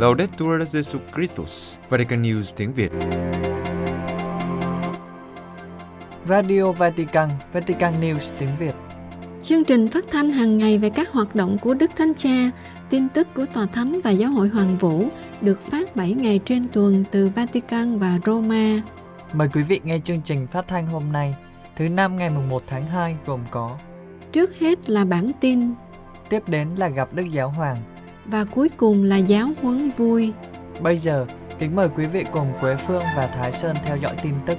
Laudetur Jesus Christus, Vatican News tiếng Việt. Radio Vatican, Vatican News tiếng Việt. Chương trình phát thanh hàng ngày về các hoạt động của Đức Thánh Cha, tin tức của Tòa Thánh và Giáo hội Hoàng Vũ được phát 7 ngày trên tuần từ Vatican và Roma. Mời quý vị nghe chương trình phát thanh hôm nay, thứ năm ngày 1 tháng 2 gồm có Trước hết là bản tin Tiếp đến là gặp Đức Giáo Hoàng và cuối cùng là giáo huấn vui. Bây giờ, kính mời quý vị cùng Quế Phương và Thái Sơn theo dõi tin tức.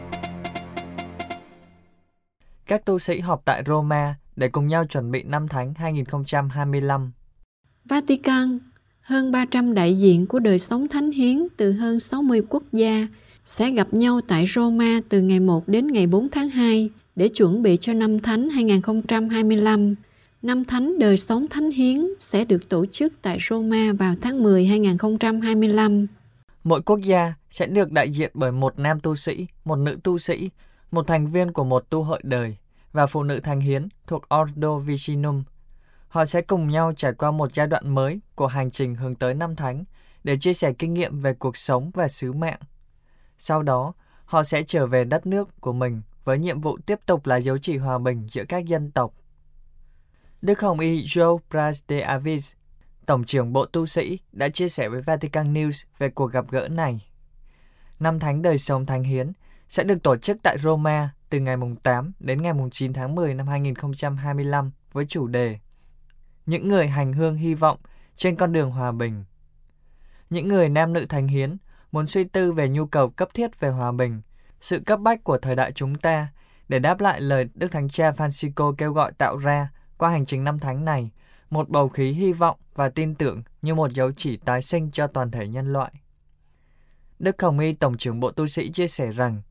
Các tu sĩ họp tại Roma để cùng nhau chuẩn bị năm Thánh 2025. Vatican, hơn 300 đại diện của đời sống thánh hiến từ hơn 60 quốc gia sẽ gặp nhau tại Roma từ ngày 1 đến ngày 4 tháng 2 để chuẩn bị cho năm Thánh 2025. Năm Thánh đời sống thánh hiến sẽ được tổ chức tại Roma vào tháng 10 2025. Mỗi quốc gia sẽ được đại diện bởi một nam tu sĩ, một nữ tu sĩ, một thành viên của một tu hội đời và phụ nữ thánh hiến thuộc Ordo Vicinum. Họ sẽ cùng nhau trải qua một giai đoạn mới của hành trình hướng tới năm thánh để chia sẻ kinh nghiệm về cuộc sống và sứ mạng. Sau đó, họ sẽ trở về đất nước của mình với nhiệm vụ tiếp tục là dấu chỉ hòa bình giữa các dân tộc. Đức Hồng Y Joe Pras de Avis, Tổng trưởng Bộ Tu sĩ, đã chia sẻ với Vatican News về cuộc gặp gỡ này. Năm Thánh Đời Sống Thánh Hiến sẽ được tổ chức tại Roma từ ngày 8 đến ngày 9 tháng 10 năm 2025 với chủ đề Những người hành hương hy vọng trên con đường hòa bình. Những người nam nữ thánh hiến muốn suy tư về nhu cầu cấp thiết về hòa bình, sự cấp bách của thời đại chúng ta để đáp lại lời Đức Thánh Cha Francisco kêu gọi tạo ra qua hành trình năm tháng này, một bầu khí hy vọng và tin tưởng như một dấu chỉ tái sinh cho toàn thể nhân loại. Đức Hồng Y Tổng trưởng Bộ Tu sĩ chia sẻ rằng,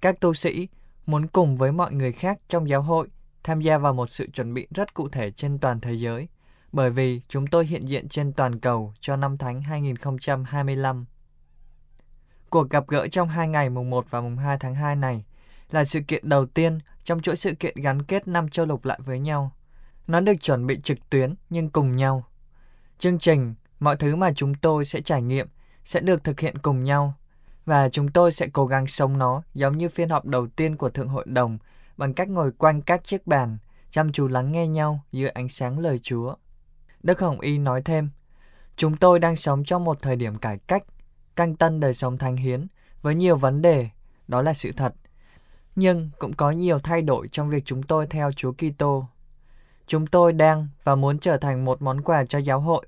các tu sĩ muốn cùng với mọi người khác trong giáo hội tham gia vào một sự chuẩn bị rất cụ thể trên toàn thế giới, bởi vì chúng tôi hiện diện trên toàn cầu cho năm Thánh 2025. Cuộc gặp gỡ trong hai ngày mùng 1 và mùng 2 tháng 2 này là sự kiện đầu tiên trong chuỗi sự kiện gắn kết năm châu lục lại với nhau. Nó được chuẩn bị trực tuyến nhưng cùng nhau. Chương trình, mọi thứ mà chúng tôi sẽ trải nghiệm sẽ được thực hiện cùng nhau và chúng tôi sẽ cố gắng sống nó giống như phiên họp đầu tiên của Thượng Hội đồng bằng cách ngồi quanh các chiếc bàn, chăm chú lắng nghe nhau dưới ánh sáng lời Chúa. Đức Hồng Y nói thêm, chúng tôi đang sống trong một thời điểm cải cách, canh tân đời sống thánh hiến với nhiều vấn đề, đó là sự thật. Nhưng cũng có nhiều thay đổi trong việc chúng tôi theo Chúa Kitô. Chúng tôi đang và muốn trở thành một món quà cho giáo hội.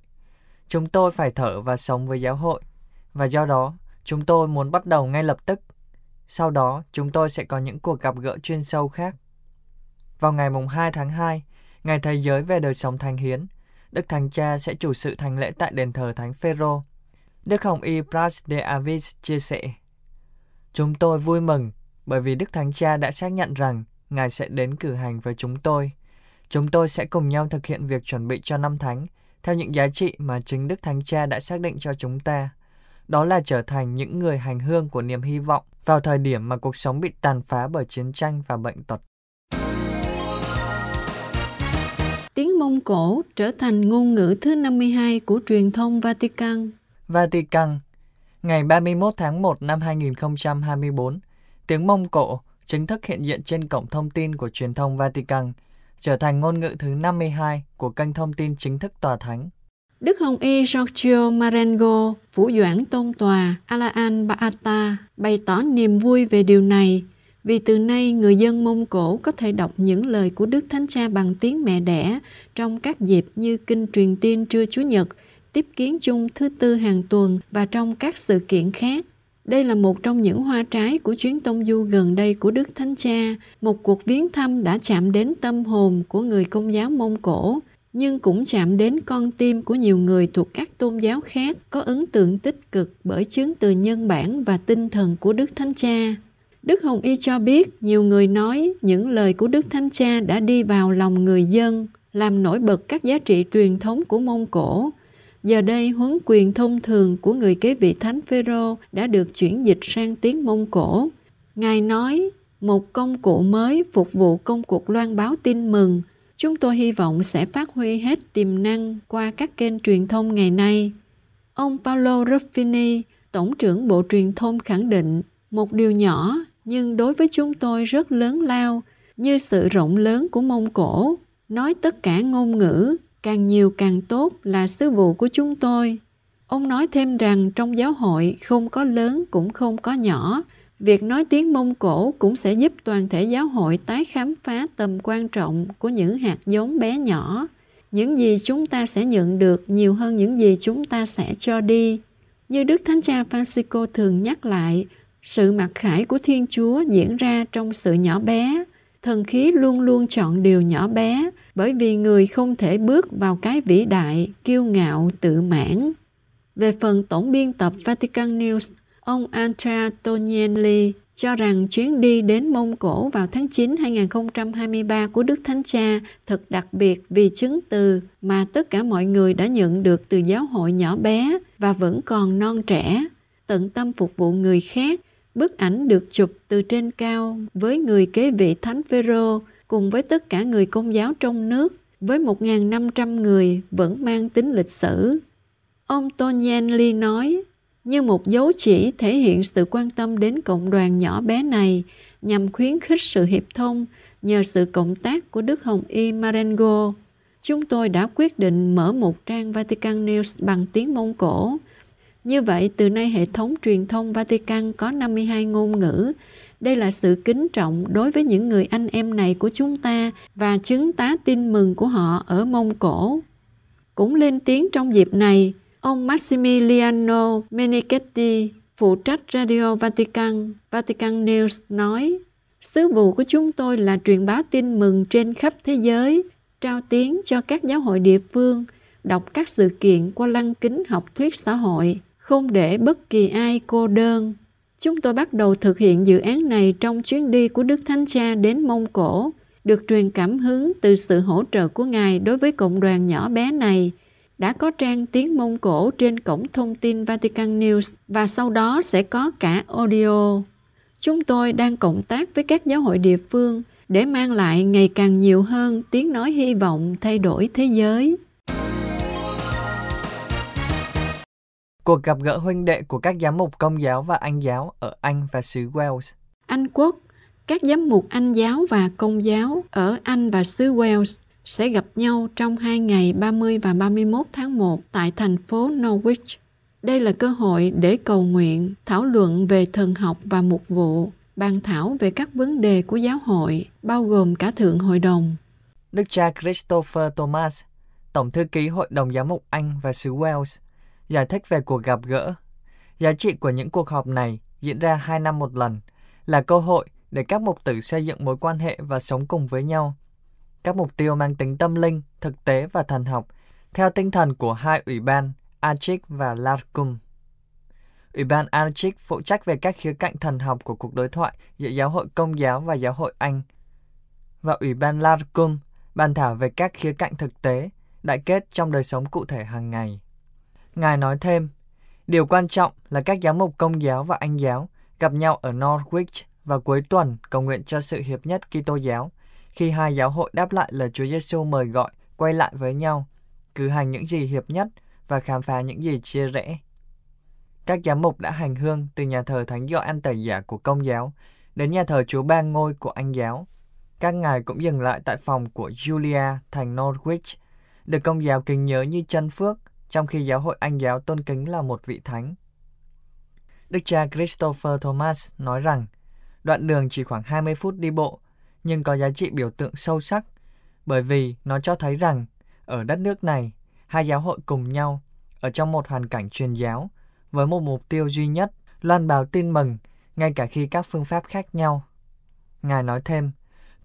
Chúng tôi phải thở và sống với giáo hội và do đó chúng tôi muốn bắt đầu ngay lập tức. Sau đó, chúng tôi sẽ có những cuộc gặp gỡ chuyên sâu khác. Vào ngày mùng 2 tháng 2, Ngày Thế giới về đời sống thánh hiến, Đức Thánh Cha sẽ chủ sự thánh lễ tại đền thờ Thánh Phêrô. Đức Hồng Y Pras de Avis chia sẻ, Chúng tôi vui mừng bởi vì Đức Thánh Cha đã xác nhận rằng Ngài sẽ đến cử hành với chúng tôi. Chúng tôi sẽ cùng nhau thực hiện việc chuẩn bị cho năm thánh theo những giá trị mà chính Đức Thánh Cha đã xác định cho chúng ta. Đó là trở thành những người hành hương của niềm hy vọng vào thời điểm mà cuộc sống bị tàn phá bởi chiến tranh và bệnh tật. Tiếng Mông Cổ trở thành ngôn ngữ thứ 52 của truyền thông Vatican. Vatican, ngày 31 tháng 1 năm 2024, tiếng Mông Cổ chính thức hiện diện trên cổng thông tin của truyền thông Vatican, trở thành ngôn ngữ thứ 52 của kênh thông tin chính thức tòa thánh. Đức Hồng Y Giorgio Marengo, Phủ Doãn Tôn Tòa Alaan Baata bày tỏ niềm vui về điều này vì từ nay người dân Mông Cổ có thể đọc những lời của Đức Thánh Cha bằng tiếng mẹ đẻ trong các dịp như kinh truyền tin trưa Chúa Nhật, tiếp kiến chung thứ tư hàng tuần và trong các sự kiện khác. Đây là một trong những hoa trái của chuyến tông du gần đây của Đức Thánh Cha, một cuộc viếng thăm đã chạm đến tâm hồn của người công giáo Mông Cổ, nhưng cũng chạm đến con tim của nhiều người thuộc các tôn giáo khác có ấn tượng tích cực bởi chứng từ nhân bản và tinh thần của Đức Thánh Cha. Đức Hồng Y cho biết nhiều người nói những lời của Đức Thánh Cha đã đi vào lòng người dân, làm nổi bật các giá trị truyền thống của Mông Cổ. Giờ đây huấn quyền thông thường của người kế vị Thánh Phêrô đã được chuyển dịch sang tiếng Mông Cổ. Ngài nói, một công cụ mới phục vụ công cuộc loan báo tin mừng. Chúng tôi hy vọng sẽ phát huy hết tiềm năng qua các kênh truyền thông ngày nay. Ông Paolo Ruffini, Tổng trưởng Bộ Truyền thông khẳng định, một điều nhỏ nhưng đối với chúng tôi rất lớn lao, như sự rộng lớn của Mông Cổ. Nói tất cả ngôn ngữ, càng nhiều càng tốt là sứ vụ của chúng tôi. Ông nói thêm rằng trong giáo hội không có lớn cũng không có nhỏ, việc nói tiếng Mông Cổ cũng sẽ giúp toàn thể giáo hội tái khám phá tầm quan trọng của những hạt giống bé nhỏ. Những gì chúng ta sẽ nhận được nhiều hơn những gì chúng ta sẽ cho đi. Như Đức Thánh Cha Francisco thường nhắc lại, sự mặc khải của Thiên Chúa diễn ra trong sự nhỏ bé. Thần khí luôn luôn chọn điều nhỏ bé bởi vì người không thể bước vào cái vĩ đại, kiêu ngạo, tự mãn. Về phần tổng biên tập Vatican News, ông Andrea Tonielli cho rằng chuyến đi đến Mông Cổ vào tháng 9 2023 của Đức Thánh Cha thật đặc biệt vì chứng từ mà tất cả mọi người đã nhận được từ giáo hội nhỏ bé và vẫn còn non trẻ, tận tâm phục vụ người khác. Bức ảnh được chụp từ trên cao với người kế vị Thánh Phêrô cùng với tất cả người công giáo trong nước với 1.500 người vẫn mang tính lịch sử. Ông Tonyan Lee nói, như một dấu chỉ thể hiện sự quan tâm đến cộng đoàn nhỏ bé này nhằm khuyến khích sự hiệp thông nhờ sự cộng tác của Đức Hồng Y Marengo. Chúng tôi đã quyết định mở một trang Vatican News bằng tiếng Mông Cổ. Như vậy, từ nay hệ thống truyền thông Vatican có 52 ngôn ngữ. Đây là sự kính trọng đối với những người anh em này của chúng ta và chứng tá tin mừng của họ ở Mông Cổ. Cũng lên tiếng trong dịp này, Ông Massimiliano Menichetti, phụ trách Radio Vatican, Vatican News nói, Sứ vụ của chúng tôi là truyền bá tin mừng trên khắp thế giới, trao tiếng cho các giáo hội địa phương, đọc các sự kiện qua lăng kính học thuyết xã hội, không để bất kỳ ai cô đơn. Chúng tôi bắt đầu thực hiện dự án này trong chuyến đi của Đức Thánh Cha đến Mông Cổ, được truyền cảm hứng từ sự hỗ trợ của Ngài đối với cộng đoàn nhỏ bé này – đã có trang tiếng Mông Cổ trên cổng thông tin Vatican News và sau đó sẽ có cả audio. Chúng tôi đang cộng tác với các giáo hội địa phương để mang lại ngày càng nhiều hơn tiếng nói hy vọng thay đổi thế giới. Cuộc gặp gỡ huynh đệ của các giám mục công giáo và anh giáo ở Anh và xứ Wales. Anh Quốc, các giám mục anh giáo và công giáo ở Anh và xứ Wales sẽ gặp nhau trong hai ngày 30 và 31 tháng 1 tại thành phố Norwich. Đây là cơ hội để cầu nguyện, thảo luận về thần học và mục vụ, bàn thảo về các vấn đề của giáo hội, bao gồm cả Thượng Hội đồng. Đức cha Christopher Thomas, Tổng thư ký Hội đồng Giám mục Anh và xứ Wales, giải thích về cuộc gặp gỡ. Giá trị của những cuộc họp này diễn ra hai năm một lần, là cơ hội để các mục tử xây dựng mối quan hệ và sống cùng với nhau các mục tiêu mang tính tâm linh, thực tế và thần học, theo tinh thần của hai ủy ban Archic và Larkum. Ủy ban Archic phụ trách về các khía cạnh thần học của cuộc đối thoại giữa giáo hội công giáo và giáo hội Anh, và Ủy ban Larkum bàn thảo về các khía cạnh thực tế, đại kết trong đời sống cụ thể hàng ngày. Ngài nói thêm, điều quan trọng là các giám mục công giáo và Anh giáo gặp nhau ở Norwich vào cuối tuần cầu nguyện cho sự hiệp nhất Kitô giáo khi hai giáo hội đáp lại lời Chúa Giêsu mời gọi quay lại với nhau, cứ hành những gì hiệp nhất và khám phá những gì chia rẽ. Các giám mục đã hành hương từ nhà thờ Thánh Gioan Tẩy Giả của Công giáo đến nhà thờ Chúa Ba Ngôi của Anh giáo. Các ngài cũng dừng lại tại phòng của Julia thành Norwich, được Công giáo kính nhớ như chân phước, trong khi giáo hội Anh giáo tôn kính là một vị thánh. Đức cha Christopher Thomas nói rằng, đoạn đường chỉ khoảng 20 phút đi bộ nhưng có giá trị biểu tượng sâu sắc bởi vì nó cho thấy rằng ở đất nước này, hai giáo hội cùng nhau ở trong một hoàn cảnh truyền giáo với một mục tiêu duy nhất, loan báo tin mừng ngay cả khi các phương pháp khác nhau. Ngài nói thêm,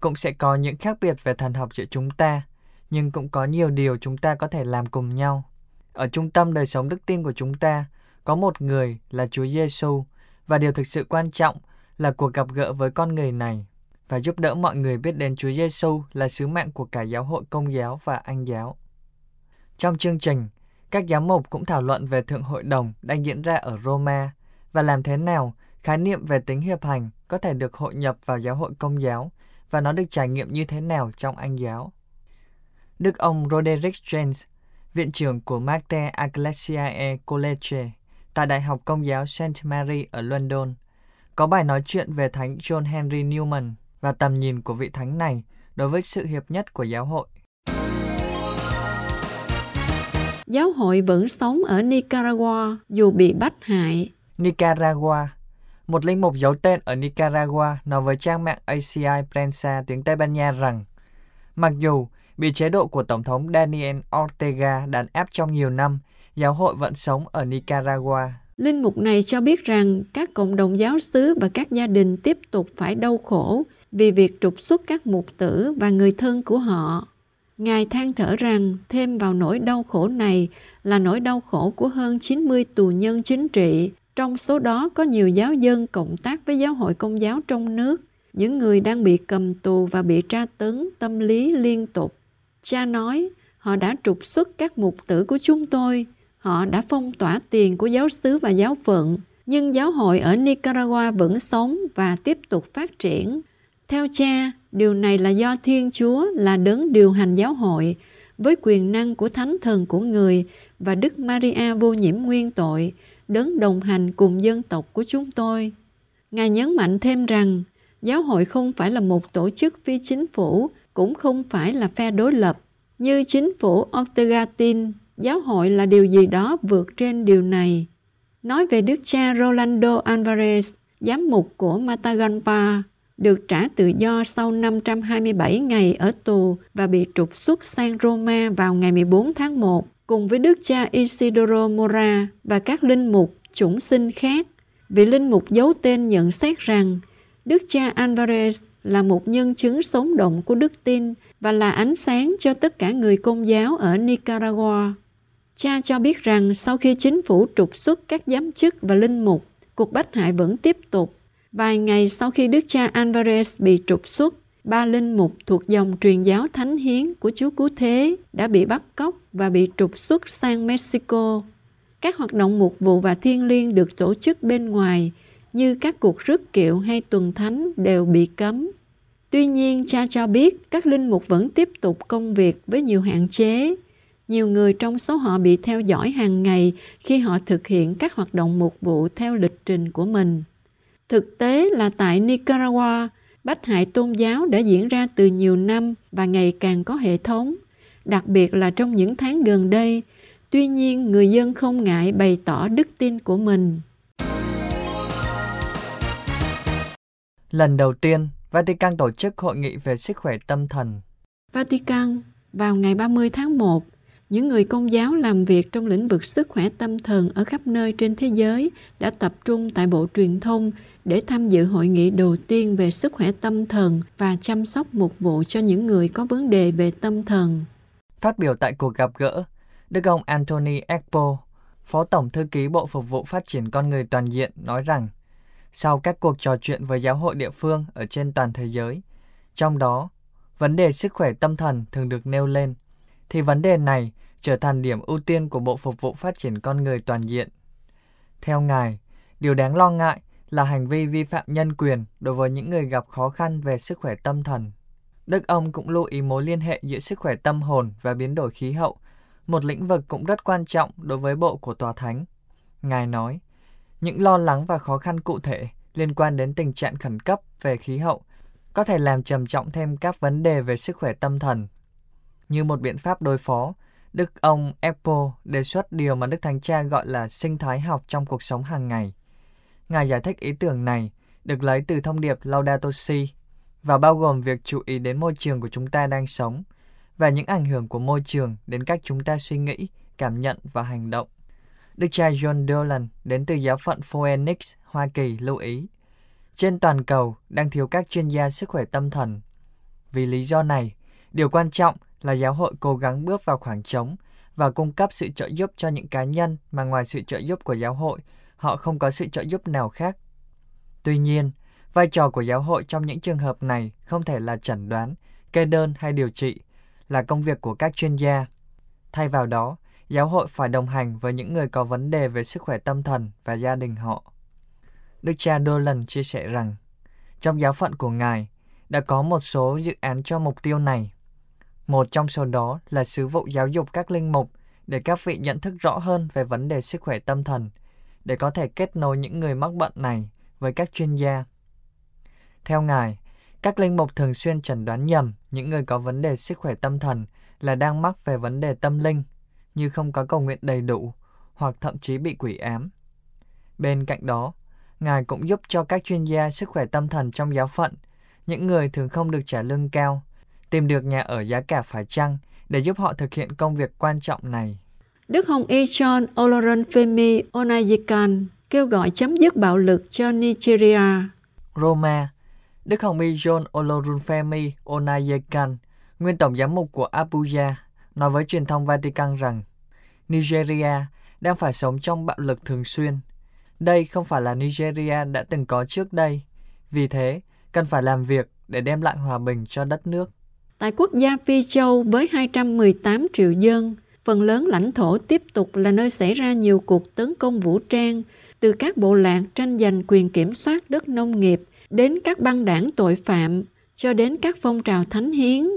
cũng sẽ có những khác biệt về thần học giữa chúng ta, nhưng cũng có nhiều điều chúng ta có thể làm cùng nhau. Ở trung tâm đời sống đức tin của chúng ta có một người là Chúa Giêsu và điều thực sự quan trọng là cuộc gặp gỡ với con người này và giúp đỡ mọi người biết đến Chúa Giêsu là sứ mạng của cả giáo hội công giáo và anh giáo. Trong chương trình, các giám mục cũng thảo luận về thượng hội đồng đang diễn ra ở Roma và làm thế nào khái niệm về tính hiệp hành có thể được hội nhập vào giáo hội công giáo và nó được trải nghiệm như thế nào trong anh giáo. Đức ông Roderick James, viện trưởng của Mater Ecclesiae College tại Đại học Công giáo St. Mary ở London, có bài nói chuyện về Thánh John Henry Newman và tầm nhìn của vị thánh này đối với sự hiệp nhất của giáo hội. Giáo hội vẫn sống ở Nicaragua dù bị bắt hại. Nicaragua Một linh mục giấu tên ở Nicaragua nói với trang mạng ACI Prensa tiếng Tây Ban Nha rằng mặc dù bị chế độ của Tổng thống Daniel Ortega đàn áp trong nhiều năm, giáo hội vẫn sống ở Nicaragua. Linh mục này cho biết rằng các cộng đồng giáo xứ và các gia đình tiếp tục phải đau khổ vì việc trục xuất các mục tử và người thân của họ. Ngài than thở rằng thêm vào nỗi đau khổ này là nỗi đau khổ của hơn 90 tù nhân chính trị. Trong số đó có nhiều giáo dân cộng tác với giáo hội công giáo trong nước, những người đang bị cầm tù và bị tra tấn tâm lý liên tục. Cha nói, họ đã trục xuất các mục tử của chúng tôi, họ đã phong tỏa tiền của giáo xứ và giáo phận, nhưng giáo hội ở Nicaragua vẫn sống và tiếp tục phát triển. Theo cha, điều này là do Thiên Chúa là đấng điều hành giáo hội với quyền năng của thánh thần của người và Đức Maria vô nhiễm nguyên tội, đấng đồng hành cùng dân tộc của chúng tôi. Ngài nhấn mạnh thêm rằng, giáo hội không phải là một tổ chức phi chính phủ, cũng không phải là phe đối lập. Như chính phủ Ortega tin, giáo hội là điều gì đó vượt trên điều này. Nói về đức cha Rolando Alvarez, giám mục của Matagalpa, được trả tự do sau 527 ngày ở tù và bị trục xuất sang Roma vào ngày 14 tháng 1 cùng với đức cha Isidoro Mora và các linh mục chủng sinh khác. Vị linh mục giấu tên nhận xét rằng Đức cha Alvarez là một nhân chứng sống động của đức tin và là ánh sáng cho tất cả người công giáo ở Nicaragua. Cha cho biết rằng sau khi chính phủ trục xuất các giám chức và linh mục, cuộc bách hại vẫn tiếp tục Vài ngày sau khi đức cha Alvarez bị trục xuất, ba linh mục thuộc dòng truyền giáo thánh hiến của Chúa Cứu Thế đã bị bắt cóc và bị trục xuất sang Mexico. Các hoạt động mục vụ và thiên liêng được tổ chức bên ngoài như các cuộc rước kiệu hay tuần thánh đều bị cấm. Tuy nhiên, cha cho biết các linh mục vẫn tiếp tục công việc với nhiều hạn chế. Nhiều người trong số họ bị theo dõi hàng ngày khi họ thực hiện các hoạt động mục vụ theo lịch trình của mình. Thực tế là tại Nicaragua, bách hại tôn giáo đã diễn ra từ nhiều năm và ngày càng có hệ thống, đặc biệt là trong những tháng gần đây. Tuy nhiên, người dân không ngại bày tỏ đức tin của mình. Lần đầu tiên, Vatican tổ chức hội nghị về sức khỏe tâm thần. Vatican vào ngày 30 tháng 1 những người công giáo làm việc trong lĩnh vực sức khỏe tâm thần ở khắp nơi trên thế giới đã tập trung tại Bộ Truyền thông để tham dự hội nghị đầu tiên về sức khỏe tâm thần và chăm sóc mục vụ cho những người có vấn đề về tâm thần. Phát biểu tại cuộc gặp gỡ, Đức ông Anthony Ekpo, Phó Tổng Thư ký Bộ Phục vụ Phát triển Con Người Toàn diện nói rằng, sau các cuộc trò chuyện với giáo hội địa phương ở trên toàn thế giới, trong đó, vấn đề sức khỏe tâm thần thường được nêu lên – thì vấn đề này trở thành điểm ưu tiên của Bộ Phục vụ Phát triển Con Người Toàn diện. Theo Ngài, điều đáng lo ngại là hành vi vi phạm nhân quyền đối với những người gặp khó khăn về sức khỏe tâm thần. Đức ông cũng lưu ý mối liên hệ giữa sức khỏe tâm hồn và biến đổi khí hậu, một lĩnh vực cũng rất quan trọng đối với bộ của Tòa Thánh. Ngài nói, những lo lắng và khó khăn cụ thể liên quan đến tình trạng khẩn cấp về khí hậu có thể làm trầm trọng thêm các vấn đề về sức khỏe tâm thần như một biện pháp đối phó, Đức ông Apple đề xuất điều mà Đức Thánh Cha gọi là sinh thái học trong cuộc sống hàng ngày. Ngài giải thích ý tưởng này được lấy từ thông điệp Laudato Si và bao gồm việc chú ý đến môi trường của chúng ta đang sống và những ảnh hưởng của môi trường đến cách chúng ta suy nghĩ, cảm nhận và hành động. Đức cha John Dolan đến từ giáo phận Phoenix, Hoa Kỳ lưu ý. Trên toàn cầu đang thiếu các chuyên gia sức khỏe tâm thần. Vì lý do này, điều quan trọng là giáo hội cố gắng bước vào khoảng trống và cung cấp sự trợ giúp cho những cá nhân mà ngoài sự trợ giúp của giáo hội, họ không có sự trợ giúp nào khác. Tuy nhiên, vai trò của giáo hội trong những trường hợp này không thể là chẩn đoán, kê đơn hay điều trị, là công việc của các chuyên gia. Thay vào đó, giáo hội phải đồng hành với những người có vấn đề về sức khỏe tâm thần và gia đình họ. Đức cha Dolan chia sẻ rằng, trong giáo phận của Ngài đã có một số dự án cho mục tiêu này một trong số đó là sứ vụ giáo dục các linh mục để các vị nhận thức rõ hơn về vấn đề sức khỏe tâm thần, để có thể kết nối những người mắc bệnh này với các chuyên gia. Theo Ngài, các linh mục thường xuyên chẩn đoán nhầm những người có vấn đề sức khỏe tâm thần là đang mắc về vấn đề tâm linh, như không có cầu nguyện đầy đủ hoặc thậm chí bị quỷ ám. Bên cạnh đó, Ngài cũng giúp cho các chuyên gia sức khỏe tâm thần trong giáo phận, những người thường không được trả lương cao, tìm được nhà ở giá cả phải chăng để giúp họ thực hiện công việc quan trọng này. Đức Hồng Y John Olorunfemi Onayekan kêu gọi chấm dứt bạo lực cho Nigeria. Roma, Đức Hồng Y John Olorunfemi Onayekan, nguyên tổng giám mục của Abuja, nói với truyền thông Vatican rằng Nigeria đang phải sống trong bạo lực thường xuyên. Đây không phải là Nigeria đã từng có trước đây. Vì thế, cần phải làm việc để đem lại hòa bình cho đất nước. Tại quốc gia Phi Châu với 218 triệu dân, phần lớn lãnh thổ tiếp tục là nơi xảy ra nhiều cuộc tấn công vũ trang, từ các bộ lạc tranh giành quyền kiểm soát đất nông nghiệp đến các băng đảng tội phạm cho đến các phong trào thánh hiến.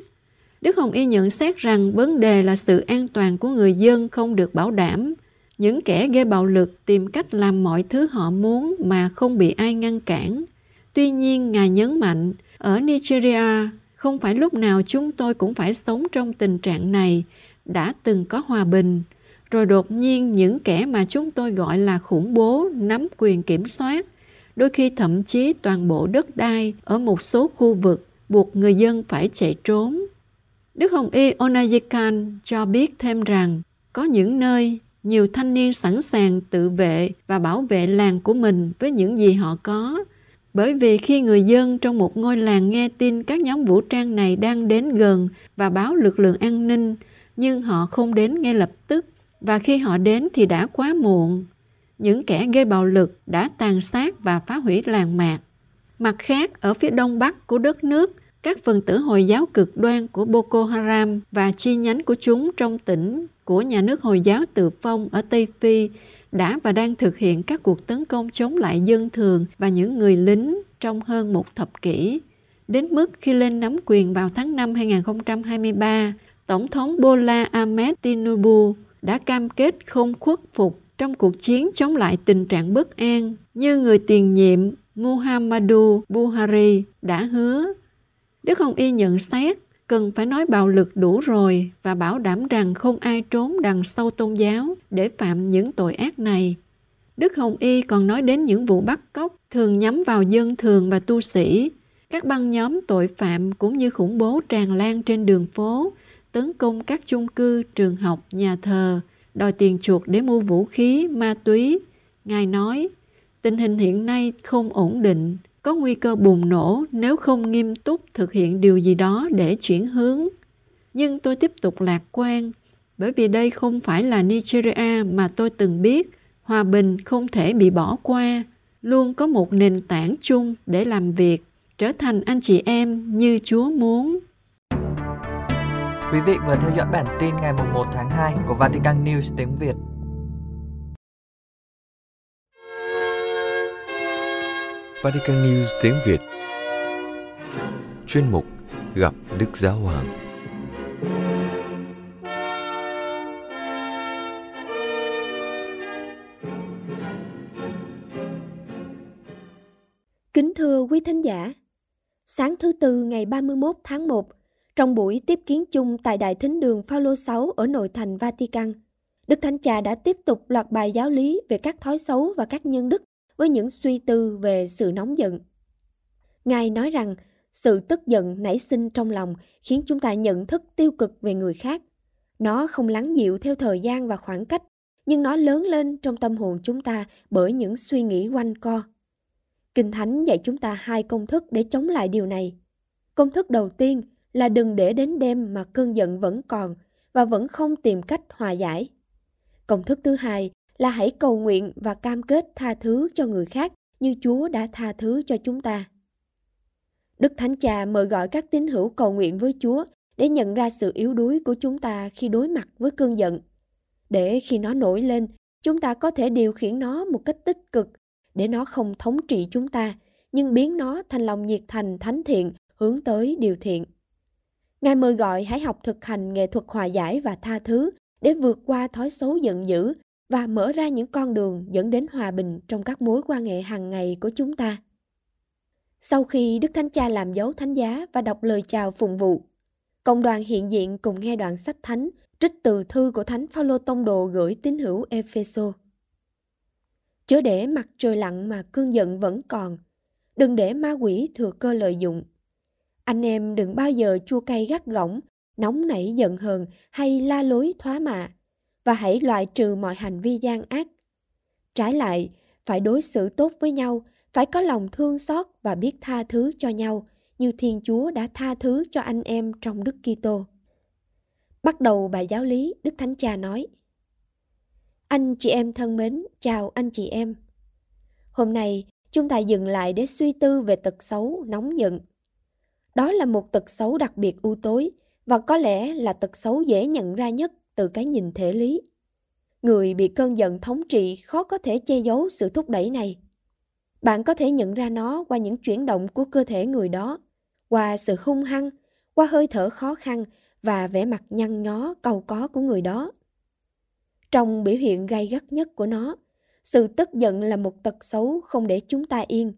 Đức Hồng Y nhận xét rằng vấn đề là sự an toàn của người dân không được bảo đảm. Những kẻ gây bạo lực tìm cách làm mọi thứ họ muốn mà không bị ai ngăn cản. Tuy nhiên, Ngài nhấn mạnh, ở Nigeria, không phải lúc nào chúng tôi cũng phải sống trong tình trạng này, đã từng có hòa bình. Rồi đột nhiên những kẻ mà chúng tôi gọi là khủng bố nắm quyền kiểm soát, đôi khi thậm chí toàn bộ đất đai ở một số khu vực buộc người dân phải chạy trốn. Đức Hồng Y Onayikan cho biết thêm rằng có những nơi nhiều thanh niên sẵn sàng tự vệ và bảo vệ làng của mình với những gì họ có. Bởi vì khi người dân trong một ngôi làng nghe tin các nhóm vũ trang này đang đến gần và báo lực lượng an ninh, nhưng họ không đến ngay lập tức, và khi họ đến thì đã quá muộn. Những kẻ gây bạo lực đã tàn sát và phá hủy làng mạc. Mặt khác, ở phía đông bắc của đất nước, các phần tử Hồi giáo cực đoan của Boko Haram và chi nhánh của chúng trong tỉnh của nhà nước Hồi giáo tự phong ở Tây Phi đã và đang thực hiện các cuộc tấn công chống lại dân thường và những người lính trong hơn một thập kỷ. Đến mức khi lên nắm quyền vào tháng 5 2023, Tổng thống Bola Ahmed Tinubu đã cam kết không khuất phục trong cuộc chiến chống lại tình trạng bất an như người tiền nhiệm Muhammadu Buhari đã hứa. Đức Hồng Y nhận xét cần phải nói bạo lực đủ rồi và bảo đảm rằng không ai trốn đằng sau tôn giáo để phạm những tội ác này. Đức Hồng Y còn nói đến những vụ bắt cóc thường nhắm vào dân thường và tu sĩ, các băng nhóm tội phạm cũng như khủng bố tràn lan trên đường phố, tấn công các chung cư, trường học, nhà thờ, đòi tiền chuộc để mua vũ khí, ma túy. Ngài nói, tình hình hiện nay không ổn định, có nguy cơ bùng nổ nếu không nghiêm túc thực hiện điều gì đó để chuyển hướng. Nhưng tôi tiếp tục lạc quan, bởi vì đây không phải là Nigeria mà tôi từng biết. Hòa bình không thể bị bỏ qua, luôn có một nền tảng chung để làm việc, trở thành anh chị em như Chúa muốn. Quý vị vừa theo dõi bản tin ngày 1 tháng 2 của Vatican News tiếng Việt. Vatican News tiếng Việt. Chuyên mục Gặp Đức Giáo Hoàng. Kính thưa quý thính giả, sáng thứ Tư ngày 31 tháng 1, trong buổi tiếp kiến chung tại Đại Thính đường Phaolô 6 ở nội thành Vatican, Đức Thánh Cha đã tiếp tục loạt bài giáo lý về các thói xấu và các nhân đức với những suy tư về sự nóng giận. Ngài nói rằng sự tức giận nảy sinh trong lòng khiến chúng ta nhận thức tiêu cực về người khác. Nó không lắng dịu theo thời gian và khoảng cách, nhưng nó lớn lên trong tâm hồn chúng ta bởi những suy nghĩ quanh co. Kinh Thánh dạy chúng ta hai công thức để chống lại điều này. Công thức đầu tiên là đừng để đến đêm mà cơn giận vẫn còn và vẫn không tìm cách hòa giải. Công thức thứ hai là hãy cầu nguyện và cam kết tha thứ cho người khác như Chúa đã tha thứ cho chúng ta. Đức Thánh Cha mời gọi các tín hữu cầu nguyện với Chúa để nhận ra sự yếu đuối của chúng ta khi đối mặt với cơn giận. Để khi nó nổi lên, chúng ta có thể điều khiển nó một cách tích cực để nó không thống trị chúng ta, nhưng biến nó thành lòng nhiệt thành thánh thiện hướng tới điều thiện. Ngài mời gọi hãy học thực hành nghệ thuật hòa giải và tha thứ để vượt qua thói xấu giận dữ và mở ra những con đường dẫn đến hòa bình trong các mối quan hệ hàng ngày của chúng ta. Sau khi Đức Thánh Cha làm dấu thánh giá và đọc lời chào phụng vụ, cộng đoàn hiện diện cùng nghe đoạn sách thánh trích từ thư của Thánh Phaolô Tông Đồ gửi tín hữu Epheso. Chớ để mặt trời lặn mà cơn giận vẫn còn, đừng để ma quỷ thừa cơ lợi dụng. Anh em đừng bao giờ chua cay gắt gỏng, nóng nảy giận hờn hay la lối thoá mạ, và hãy loại trừ mọi hành vi gian ác. Trái lại, phải đối xử tốt với nhau, phải có lòng thương xót và biết tha thứ cho nhau, như Thiên Chúa đã tha thứ cho anh em trong Đức Kitô. Bắt đầu bài giáo lý, Đức Thánh Cha nói: Anh chị em thân mến, chào anh chị em. Hôm nay, chúng ta dừng lại để suy tư về tật xấu nóng giận. Đó là một tật xấu đặc biệt u tối và có lẽ là tật xấu dễ nhận ra nhất từ cái nhìn thể lý. Người bị cơn giận thống trị khó có thể che giấu sự thúc đẩy này. Bạn có thể nhận ra nó qua những chuyển động của cơ thể người đó, qua sự hung hăng, qua hơi thở khó khăn và vẻ mặt nhăn nhó cầu có của người đó. Trong biểu hiện gay gắt nhất của nó, sự tức giận là một tật xấu không để chúng ta yên.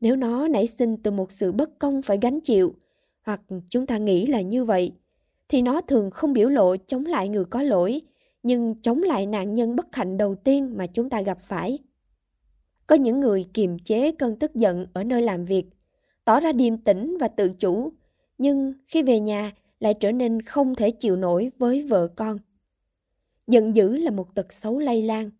Nếu nó nảy sinh từ một sự bất công phải gánh chịu, hoặc chúng ta nghĩ là như vậy, thì nó thường không biểu lộ chống lại người có lỗi, nhưng chống lại nạn nhân bất hạnh đầu tiên mà chúng ta gặp phải. Có những người kiềm chế cơn tức giận ở nơi làm việc, tỏ ra điềm tĩnh và tự chủ, nhưng khi về nhà lại trở nên không thể chịu nổi với vợ con. Giận dữ là một tật xấu lây lan.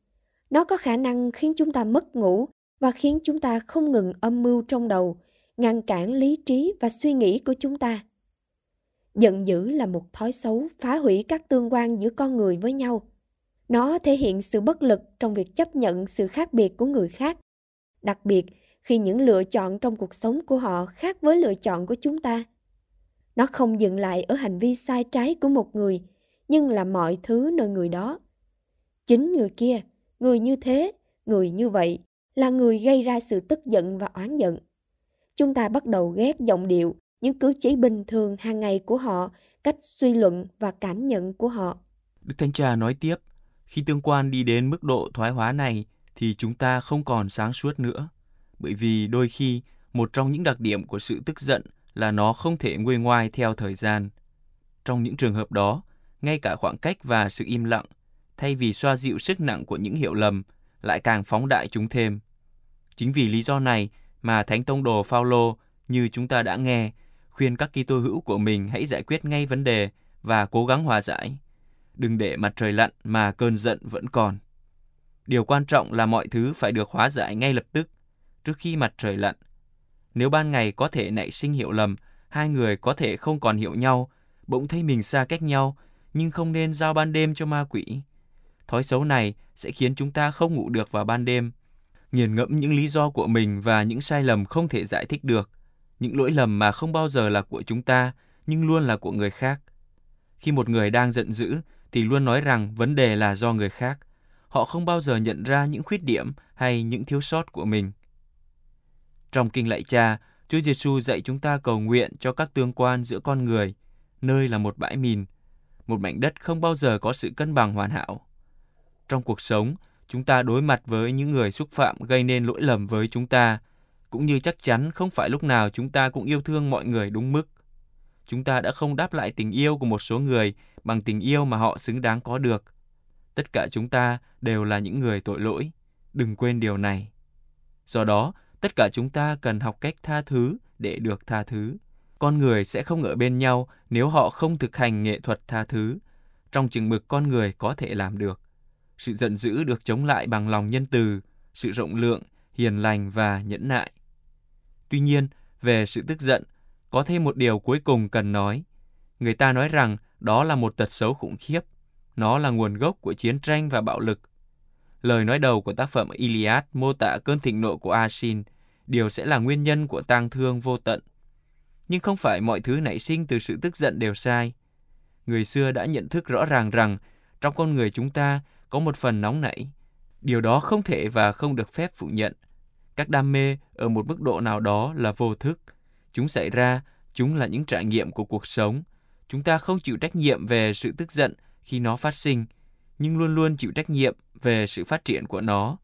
Nó có khả năng khiến chúng ta mất ngủ và khiến chúng ta không ngừng âm mưu trong đầu, ngăn cản lý trí và suy nghĩ của chúng ta. Giận dữ là một thói xấu phá hủy các tương quan giữa con người với nhau. Nó thể hiện sự bất lực trong việc chấp nhận sự khác biệt của người khác, đặc biệt khi những lựa chọn trong cuộc sống của họ khác với lựa chọn của chúng ta. Nó không dừng lại ở hành vi sai trái của một người, nhưng là mọi thứ nơi người đó. Chính người kia, người như thế, người như vậy, là người gây ra sự tức giận và oán giận. Chúng ta bắt đầu ghét giọng điệu, những cử chỉ bình thường hàng ngày của họ, cách suy luận và cảm nhận của họ. Đức Thánh Cha nói tiếp, khi tương quan đi đến mức độ thoái hóa này thì chúng ta không còn sáng suốt nữa. Bởi vì đôi khi một trong những đặc điểm của sự tức giận là nó không thể nguôi ngoai theo thời gian. Trong những trường hợp đó, ngay cả khoảng cách và sự im lặng, thay vì xoa dịu sức nặng của những hiểu lầm, lại càng phóng đại chúng thêm. Chính vì lý do này mà Thánh Tông Đồ Phaolô như chúng ta đã nghe, khuyên các Kitô hữu của mình hãy giải quyết ngay vấn đề và cố gắng hòa giải. Đừng để mặt trời lặn mà cơn giận vẫn còn. Điều quan trọng là mọi thứ phải được hóa giải ngay lập tức, trước khi mặt trời lặn. Nếu ban ngày có thể nảy sinh hiểu lầm, hai người có thể không còn hiểu nhau, bỗng thấy mình xa cách nhau, nhưng không nên giao ban đêm cho ma quỷ. Thói xấu này sẽ khiến chúng ta không ngủ được vào ban đêm, nghiền ngẫm những lý do của mình và những sai lầm không thể giải thích được, những lỗi lầm mà không bao giờ là của chúng ta nhưng luôn là của người khác. Khi một người đang giận dữ thì luôn nói rằng vấn đề là do người khác. Họ không bao giờ nhận ra những khuyết điểm hay những thiếu sót của mình. Trong kinh lạy cha, Chúa Giêsu dạy chúng ta cầu nguyện cho các tương quan giữa con người, nơi là một bãi mìn, một mảnh đất không bao giờ có sự cân bằng hoàn hảo. Trong cuộc sống, chúng ta đối mặt với những người xúc phạm gây nên lỗi lầm với chúng ta, cũng như chắc chắn không phải lúc nào chúng ta cũng yêu thương mọi người đúng mức. Chúng ta đã không đáp lại tình yêu của một số người bằng tình yêu mà họ xứng đáng có được. Tất cả chúng ta đều là những người tội lỗi. Đừng quên điều này. Do đó, tất cả chúng ta cần học cách tha thứ để được tha thứ. Con người sẽ không ở bên nhau nếu họ không thực hành nghệ thuật tha thứ, trong chừng mực con người có thể làm được. Sự giận dữ được chống lại bằng lòng nhân từ, sự rộng lượng, hiền lành và nhẫn nại. Tuy nhiên, về sự tức giận, có thêm một điều cuối cùng cần nói. Người ta nói rằng đó là một tật xấu khủng khiếp. Nó là nguồn gốc của chiến tranh và bạo lực. Lời nói đầu của tác phẩm Iliad mô tả cơn thịnh nộ của Asin, điều sẽ là nguyên nhân của tang thương vô tận. Nhưng không phải mọi thứ nảy sinh từ sự tức giận đều sai. Người xưa đã nhận thức rõ ràng rằng trong con người chúng ta có một phần nóng nảy. Điều đó không thể và không được phép phủ nhận. Các đam mê ở một mức độ nào đó là vô thức. Chúng xảy ra, chúng là những trải nghiệm của cuộc sống. Chúng ta không chịu trách nhiệm về sự tức giận khi nó phát sinh, nhưng luôn luôn chịu trách nhiệm về sự phát triển của nó.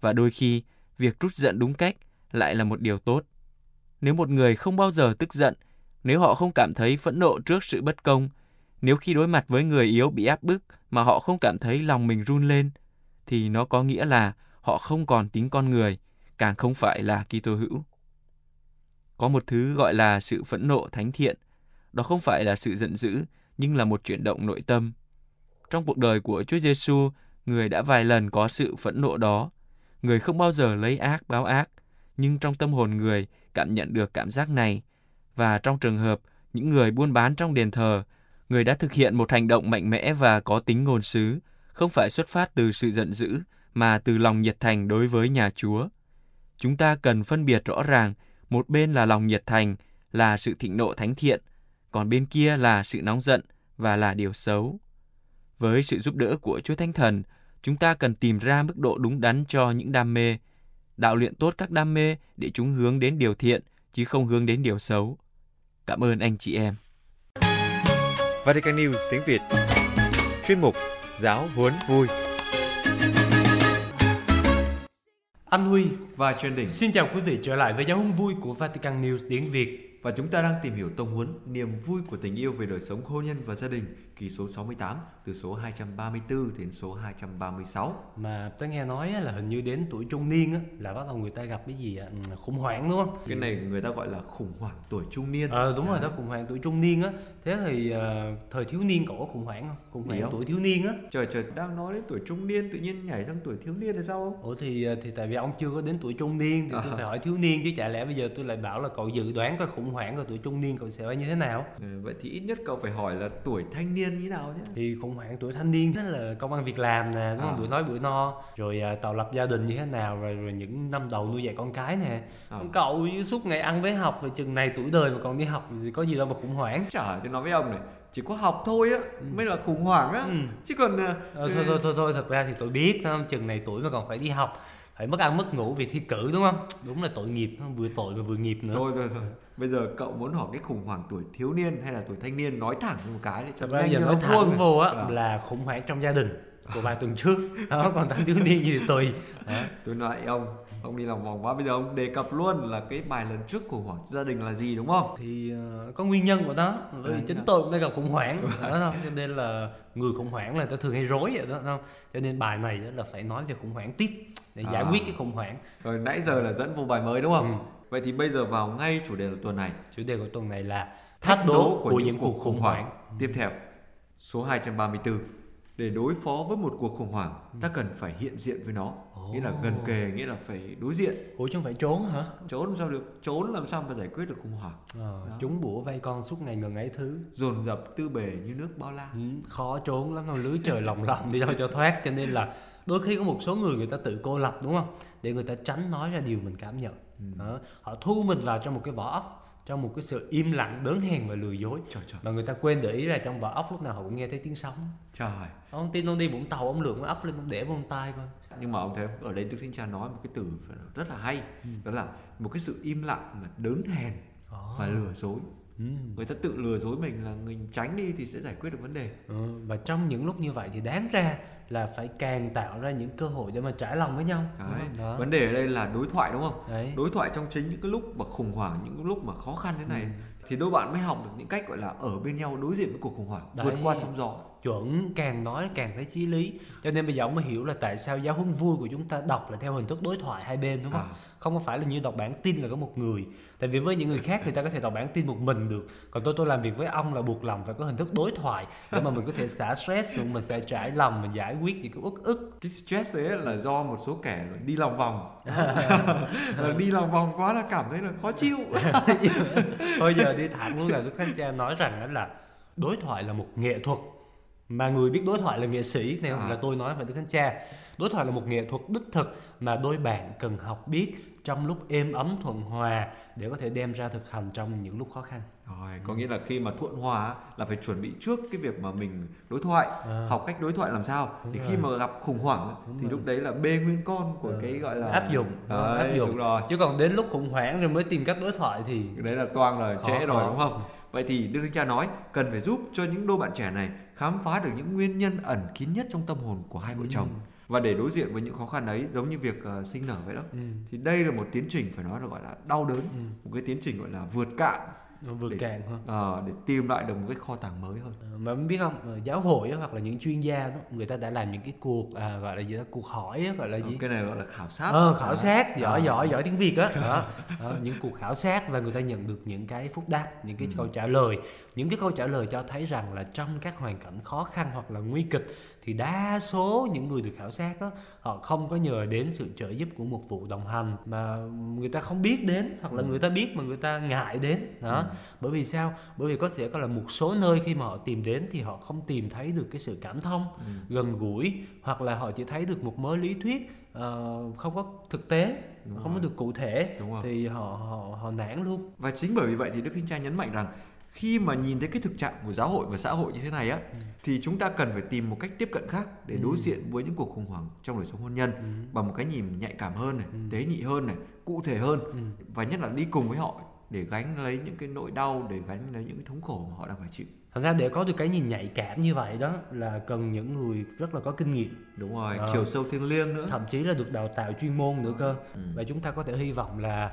Và đôi khi, việc trút giận đúng cách lại là một điều tốt. Nếu một người không bao giờ tức giận, nếu họ không cảm thấy phẫn nộ trước sự bất công, nếu khi đối mặt với người yếu bị áp bức mà họ không cảm thấy lòng mình run lên, thì nó có nghĩa là họ không còn tính con người, càng không phải là Kitô hữu. Có một thứ gọi là sự phẫn nộ thánh thiện. Đó không phải là sự giận dữ, nhưng là một chuyển động nội tâm. Trong cuộc đời của Chúa Giêsu, người đã vài lần có sự phẫn nộ đó. Người không bao giờ lấy ác báo ác, nhưng trong tâm hồn người cảm nhận được cảm giác này. Và trong trường hợp những người buôn bán trong đền thờ, người đã thực hiện một hành động mạnh mẽ và có tính ngôn sứ, không phải xuất phát từ sự giận dữ, mà từ lòng nhiệt thành đối với nhà Chúa. Chúng ta cần phân biệt rõ ràng, một bên là lòng nhiệt thành, là sự thịnh nộ thánh thiện, còn bên kia là sự nóng giận và là điều xấu. Với sự giúp đỡ của Chúa Thánh Thần, chúng ta cần tìm ra mức độ đúng đắn cho những đam mê, đạo luyện tốt các đam mê để chúng hướng đến điều thiện chứ không hướng đến điều xấu. Cảm ơn anh chị em. Vatican News tiếng Việt Chuyên mục Giáo huấn vui Anh Huy và Trần Đình. Xin chào quý vị trở lại với giáo huấn vui của Vatican News tiếng Việt. Và chúng ta đang tìm hiểu tông huấn niềm vui của tình yêu về đời sống hôn nhân và gia đình kỳ số 68 từ số 234 đến số 236. Mà tôi nghe nói là hình như đến tuổi trung niên á, là bắt đầu người ta gặp cái gì ừ, khủng hoảng đúng không? Cái này người ta gọi là khủng hoảng tuổi trung niên. Ờ à, đúng rồi đó khủng hoảng tuổi trung niên á. Thế thì uh, thời thiếu niên cậu có khủng hoảng không? Khủng hoảng tuổi thiếu niên á. Trời trời đang nói đến tuổi trung niên tự nhiên nhảy sang tuổi thiếu niên là sao không? Ủa thì ờ, thì tại vì ông chưa có đến tuổi trung niên thì à. tôi phải hỏi thiếu niên chứ chả lẽ bây giờ tôi lại bảo là cậu dự đoán coi khủng hoảng của tuổi trung niên cậu sẽ như thế nào? Ừ, vậy thì ít nhất cậu phải hỏi là tuổi thanh niên như nào nhé. Thì khủng hoảng tuổi thanh niên đó là công ăn việc làm nè đúng không à. bữa nói bữa no rồi à, tạo lập gia đình như thế nào rồi, rồi những năm đầu nuôi dạy con cái nè à. cậu suốt ngày ăn với học rồi chừng này tuổi đời mà còn đi học thì có gì đâu mà khủng hoảng trời nói với ông này chỉ có học thôi á ừ. mới là khủng hoảng á ừ. chứ còn à, thôi thôi thôi thôi thật ra thì tôi biết không chừng này tuổi mà còn phải đi học phải mất ăn mất ngủ vì thi cử đúng không đúng là tội nghiệp vừa tội và vừa nghiệp nữa thôi thôi thôi bây giờ cậu muốn hỏi cái khủng hoảng tuổi thiếu niên hay là tuổi thanh niên nói thẳng một cái cho bây giờ nói thẳng vô á à. là khủng hoảng trong gia đình của vài tuần trước đó còn thanh thiếu niên gì thì tùy đó. tôi nói ông ông đi lòng vòng quá. Bây giờ ông đề cập luôn là cái bài lần trước khủng hoảng gia đình là gì đúng không? Thì uh, có nguyên nhân của nó. Bởi vì à, chính tôi cũng đang gặp khủng hoảng. Đó không cho nên là người khủng hoảng là ta thường hay rối vậy đó không? Cho nên bài này là phải nói về khủng hoảng tiếp để giải à. quyết cái khủng hoảng. Rồi nãy giờ là dẫn vô bài mới đúng không? Ừ. vậy thì bây giờ vào ngay chủ đề của tuần này. Chủ đề của tuần này là thách đố của, của những, cuộc khủng hoảng. hoảng. Tiếp theo số 234 để đối phó với một cuộc khủng hoảng ta cần phải hiện diện với nó. Oh. nghĩa là gần kề nghĩa là phải đối diện. Ủa chứ không phải trốn hả? Trốn làm sao được? Trốn làm sao mà giải quyết được khủng hoảng? Ờ, chúng bủa vây con suốt ngày ngần ấy thứ. Dồn dập tư bề như nước bao la. Ừ, khó trốn lắm đâu lưới trời lòng lòng đi đâu cho thoát. Cho nên là đôi khi có một số người người ta tự cô lập đúng không? Để người ta tránh nói ra điều mình cảm nhận. Ừ. đó. họ thu mình vào trong một cái vỏ ốc trong một cái sự im lặng đớn hèn và lừa dối trời, trời. mà người ta quên để ý là trong vỏ ốc lúc nào họ cũng nghe thấy tiếng sóng trời ông tin ông đi vũng tàu ông lượng cái ốc lên ông để vào tai coi nhưng mà ông thấy ở đây đức thánh cha nói một cái từ rất là hay ừ. đó là một cái sự im lặng mà đớn hèn oh. và lừa dối ừ. người ta tự lừa dối mình là mình tránh đi thì sẽ giải quyết được vấn đề ừ. và trong những lúc như vậy thì đáng ra là phải càng tạo ra những cơ hội để mà trải lòng với nhau Đấy. Đó. vấn đề ở đây là đối thoại đúng không Đấy. đối thoại trong chính những cái lúc mà khủng hoảng những lúc mà khó khăn thế này ừ. thì đôi bạn mới học được những cách gọi là ở bên nhau đối diện với cuộc khủng hoảng Đấy. vượt qua sóng gió chuẩn càng nói càng thấy chí lý. Cho nên bây giờ ông mới hiểu là tại sao giáo huấn vui của chúng ta đọc là theo hình thức đối thoại hai bên đúng không? À. không có phải là như đọc bản tin là có một người. Tại vì với những người khác người ta có thể đọc bản tin một mình được. Còn tôi tôi làm việc với ông là buộc lòng phải có hình thức đối thoại để mà mình có thể xả stress xuống mình sẽ trải lòng mình giải quyết những cái ức ức. Cái stress đấy là do một số kẻ đi lòng vòng. Đi lòng vòng quá là cảm thấy là khó chịu. Bây giờ đi thẳng luôn là đức thánh cha nói rằng là đối thoại là một nghệ thuật mà người biết đối thoại là nghệ sĩ này à. là tôi nói về đức thánh cha đối thoại là một nghệ thuật đích thực mà đôi bạn cần học biết trong lúc êm ấm thuận hòa để có thể đem ra thực hành trong những lúc khó khăn rồi có nghĩa là khi mà thuận hòa là phải chuẩn bị trước cái việc mà mình đối thoại à. học cách đối thoại làm sao đúng thì rồi. khi mà gặp khủng hoảng đúng thì rồi. lúc đấy là bê nguyên con của à. cái gọi là áp dụng đấy, áp dụng rồi chứ còn đến lúc khủng hoảng rồi mới tìm cách đối thoại thì đấy là toang rồi trễ rồi đúng không vậy thì đức thánh cha nói cần phải giúp cho những đôi bạn trẻ này khám phá được những nguyên nhân ẩn kín nhất trong tâm hồn của hai vợ chồng và để đối diện với những khó khăn ấy giống như việc uh, sinh nở vậy đó ừ. thì đây là một tiến trình phải nói là gọi là đau đớn ừ. một cái tiến trình gọi là vượt cạn vượt để, cạn hơn à, để tìm lại được một cái kho tàng mới hơn à, mà biết không ờ, giáo hội đó, hoặc là những chuyên gia đó người ta đã làm những cái cuộc à, gọi là gì đó cuộc hỏi đó, gọi là gì cái này gọi là khảo sát ờ, khảo à. sát giỏi à. giỏi giỏi tiếng việt đó, đó. đó những cuộc khảo sát và người ta nhận được những cái phúc đáp những cái ừ. câu trả lời những cái câu trả lời cho thấy rằng là trong các hoàn cảnh khó khăn hoặc là nguy kịch thì đa số những người được khảo sát đó họ không có nhờ đến sự trợ giúp của một vụ đồng hành mà người ta không biết đến hoặc là ừ. người ta biết mà người ta ngại đến đó ừ. bởi vì sao bởi vì có thể có là một số nơi khi mà họ tìm đến thì họ không tìm thấy được cái sự cảm thông ừ. gần gũi hoặc là họ chỉ thấy được một mớ lý thuyết uh, không có thực tế Đúng không rồi. có được cụ thể Đúng thì họ họ họ nản luôn và chính bởi vì vậy thì đức thánh cha nhấn mạnh rằng khi mà nhìn thấy cái thực trạng của giáo hội và xã hội như thế này á ừ. thì chúng ta cần phải tìm một cách tiếp cận khác để đối ừ. diện với những cuộc khủng hoảng trong đời sống hôn nhân ừ. bằng một cái nhìn nhạy cảm hơn này, ừ. tế nhị hơn này, cụ thể hơn ừ. và nhất là đi cùng với họ để gánh lấy những cái nỗi đau, để gánh lấy những cái thống khổ mà họ đang phải chịu. Thành ra để có được cái nhìn nhạy cảm như vậy đó là cần những người rất là có kinh nghiệm. Đúng rồi, à, chiều sâu thiêng liêng nữa. Thậm chí là được đào tạo chuyên môn nữa cơ. Ừ. Và chúng ta có thể hy vọng là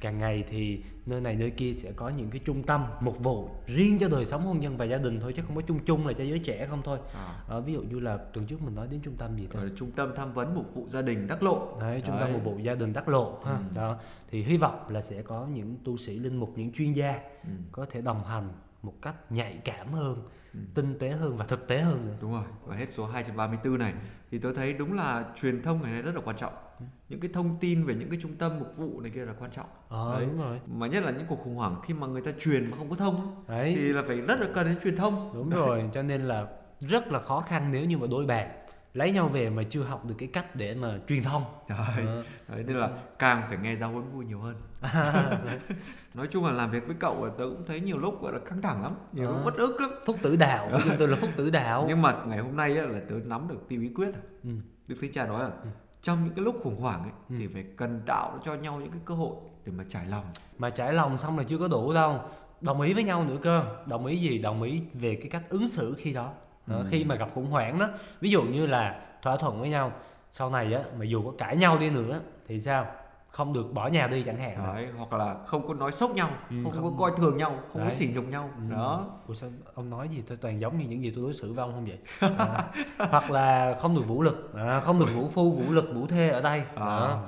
càng ngày thì nơi này nơi kia sẽ có những cái trung tâm mục vụ riêng cho đời sống hôn nhân và gia đình thôi chứ không có chung chung là cho giới trẻ không thôi à. à, ví dụ như là tuần trước mình nói đến trung tâm gì đó trung tâm tham vấn mục vụ gia đình đắc lộ đấy trung tâm mục vụ gia đình đắc lộ ha ừ. đó thì hy vọng là sẽ có những tu sĩ linh mục những chuyên gia ừ. có thể đồng hành một cách nhạy cảm hơn ừ. tinh tế hơn và thực tế hơn nữa đúng rồi và hết số 234 này thì tôi thấy đúng là truyền thông ngày nay rất là quan trọng ừ. những cái thông tin về những cái trung tâm mục vụ này kia là quan trọng à, đấy đúng rồi mà nhất là những cuộc khủng hoảng khi mà người ta truyền mà không có thông đấy. thì là phải rất là cần đến truyền thông đúng đấy. rồi cho nên là rất là khó khăn nếu như mà đôi bạn lấy nhau về mà chưa học được cái cách để mà truyền thông. Đấy, à. đấy nên là càng phải nghe giáo huấn vui nhiều hơn. Nói chung là làm việc với cậu tớ cũng thấy nhiều lúc gọi là căng thẳng lắm nhiều à. lúc bất ức lắm. Phúc tử đạo chúng tôi là phúc tử đạo. Nhưng mà ngày hôm nay là tớ nắm được cái bí quyết rồi ừ. đức thánh cha nói là ừ. trong những cái lúc khủng hoảng ấy ừ. thì phải cần tạo cho nhau những cái cơ hội để mà trải lòng. Mà trải lòng xong là chưa có đủ đâu. Đồng ý với nhau nữa cơ. Đồng ý gì? Đồng ý về cái cách ứng xử khi đó đó, ừ. khi mà gặp khủng hoảng đó ví dụ như là thỏa thuận với nhau sau này á mà dù có cãi nhau đi nữa thì sao không được bỏ nhà đi chẳng hạn đấy, hoặc là không có nói sốc nhau ừ, không, không có coi thường nhau không đấy. có sỉ nhục nhau ừ. đó Ủa sao ông nói gì tôi toàn giống như những gì tôi đối xử với ông không vậy à, hoặc là không được vũ lực à, không được vũ phu vũ lực vũ thê ở đây à.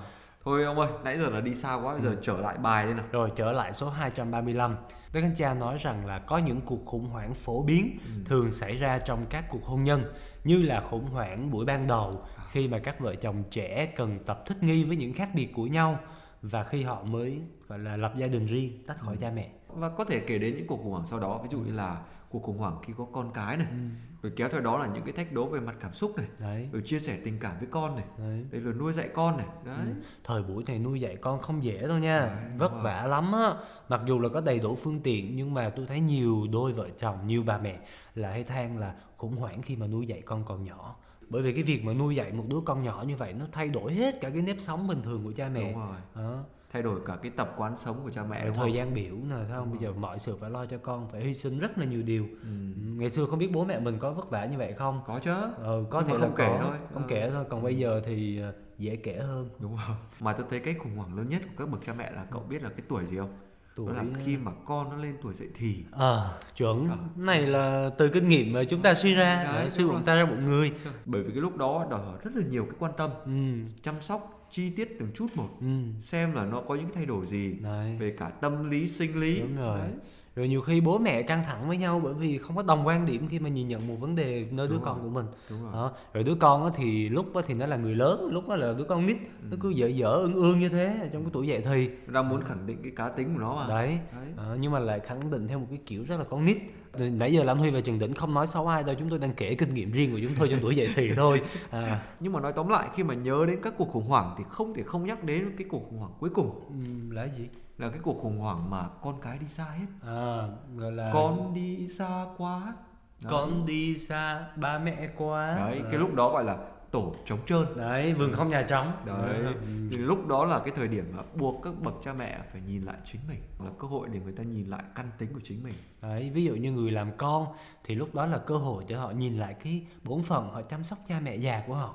Thôi ông ơi nãy giờ là đi xa quá bây giờ ừ. trở lại bài đây nào rồi trở lại số 235 Đức Thánh Cha nói rằng là có những cuộc khủng hoảng phổ biến ừ. thường xảy ra trong các cuộc hôn nhân như là khủng hoảng buổi ban đầu à. khi mà các vợ chồng trẻ cần tập thích nghi với những khác biệt của nhau và khi họ mới gọi là lập gia đình riêng tách khỏi ừ. cha mẹ và có thể kể đến những cuộc khủng hoảng sau đó ví dụ như là cuộc khủng hoảng khi có con cái này ừ. rồi kéo theo đó là những cái thách đố về mặt cảm xúc này đấy. rồi chia sẻ tình cảm với con này đấy. đấy rồi nuôi dạy con này đấy ừ. thời buổi này nuôi dạy con không dễ đâu nha đấy, vất rồi. vả lắm á mặc dù là có đầy đủ phương tiện nhưng mà tôi thấy nhiều đôi vợ chồng nhiều bà mẹ là hay than là khủng hoảng khi mà nuôi dạy con còn nhỏ bởi vì cái việc mà nuôi dạy một đứa con nhỏ như vậy nó thay đổi hết cả cái nếp sống bình thường của cha mẹ đúng rồi. Đó thay đổi cả cái tập quán sống của cha mẹ thời không? gian biểu nè sao? Không bây giờ mọi sự phải lo cho con phải hy sinh rất là nhiều điều. Ừ. ừ. ngày xưa không biết bố mẹ mình có vất vả như vậy không? Có chứ. Ừ, có thể không kể có, thôi. không ừ. kể thôi. Còn bây giờ thì ờ, dễ kể hơn. Đúng không mà tôi thấy cái khủng hoảng lớn nhất của các bậc cha mẹ là cậu biết là cái tuổi gì không? Tuổi... đó là khi mà con nó lên tuổi dậy thì. Ờ à, chuẩn. À. này là từ kinh nghiệm mà chúng ta suy ra. Đấy, suy bụng ta ra bụng người. Bởi vì cái lúc đó đòi hỏi rất là nhiều cái quan tâm ừ. chăm sóc chi tiết từng chút một ừ. xem là nó có những thay đổi gì Đấy. về cả tâm lý sinh lý đúng rồi Đấy. rồi nhiều khi bố mẹ căng thẳng với nhau bởi vì không có đồng quan điểm khi mà nhìn nhận một vấn đề nơi đứa đúng con rồi. của mình đúng rồi. Đó. rồi đứa con thì lúc thì nó là người lớn lúc đó là đứa con nít ừ. nó cứ dở dở ương ương như thế trong cái tuổi dậy thì đang muốn khẳng định cái cá tính của nó mà đấy, đấy. À, nhưng mà lại khẳng định theo một cái kiểu rất là con nít nãy giờ Lam Huy và Trần Đỉnh không nói xấu ai đâu chúng tôi đang kể kinh nghiệm riêng của chúng tôi trong tuổi dậy thì thôi. À. nhưng mà nói tóm lại khi mà nhớ đến các cuộc khủng hoảng thì không thể không nhắc đến cái cuộc khủng hoảng cuối cùng. Ừ, là gì? Là cái cuộc khủng hoảng mà con cái đi xa hết. À gọi là con đi xa quá. Đấy. con đi xa ba mẹ quá. Đấy cái lúc đó gọi là tổ trống trơn. Đấy vườn không nhà trống. Đấy Ừ. thì lúc đó là cái thời điểm mà buộc các bậc cha mẹ phải nhìn lại chính mình là cơ hội để người ta nhìn lại căn tính của chính mình. Đấy, ví dụ như người làm con thì lúc đó là cơ hội để họ nhìn lại cái bổn phận họ chăm sóc cha mẹ già của họ.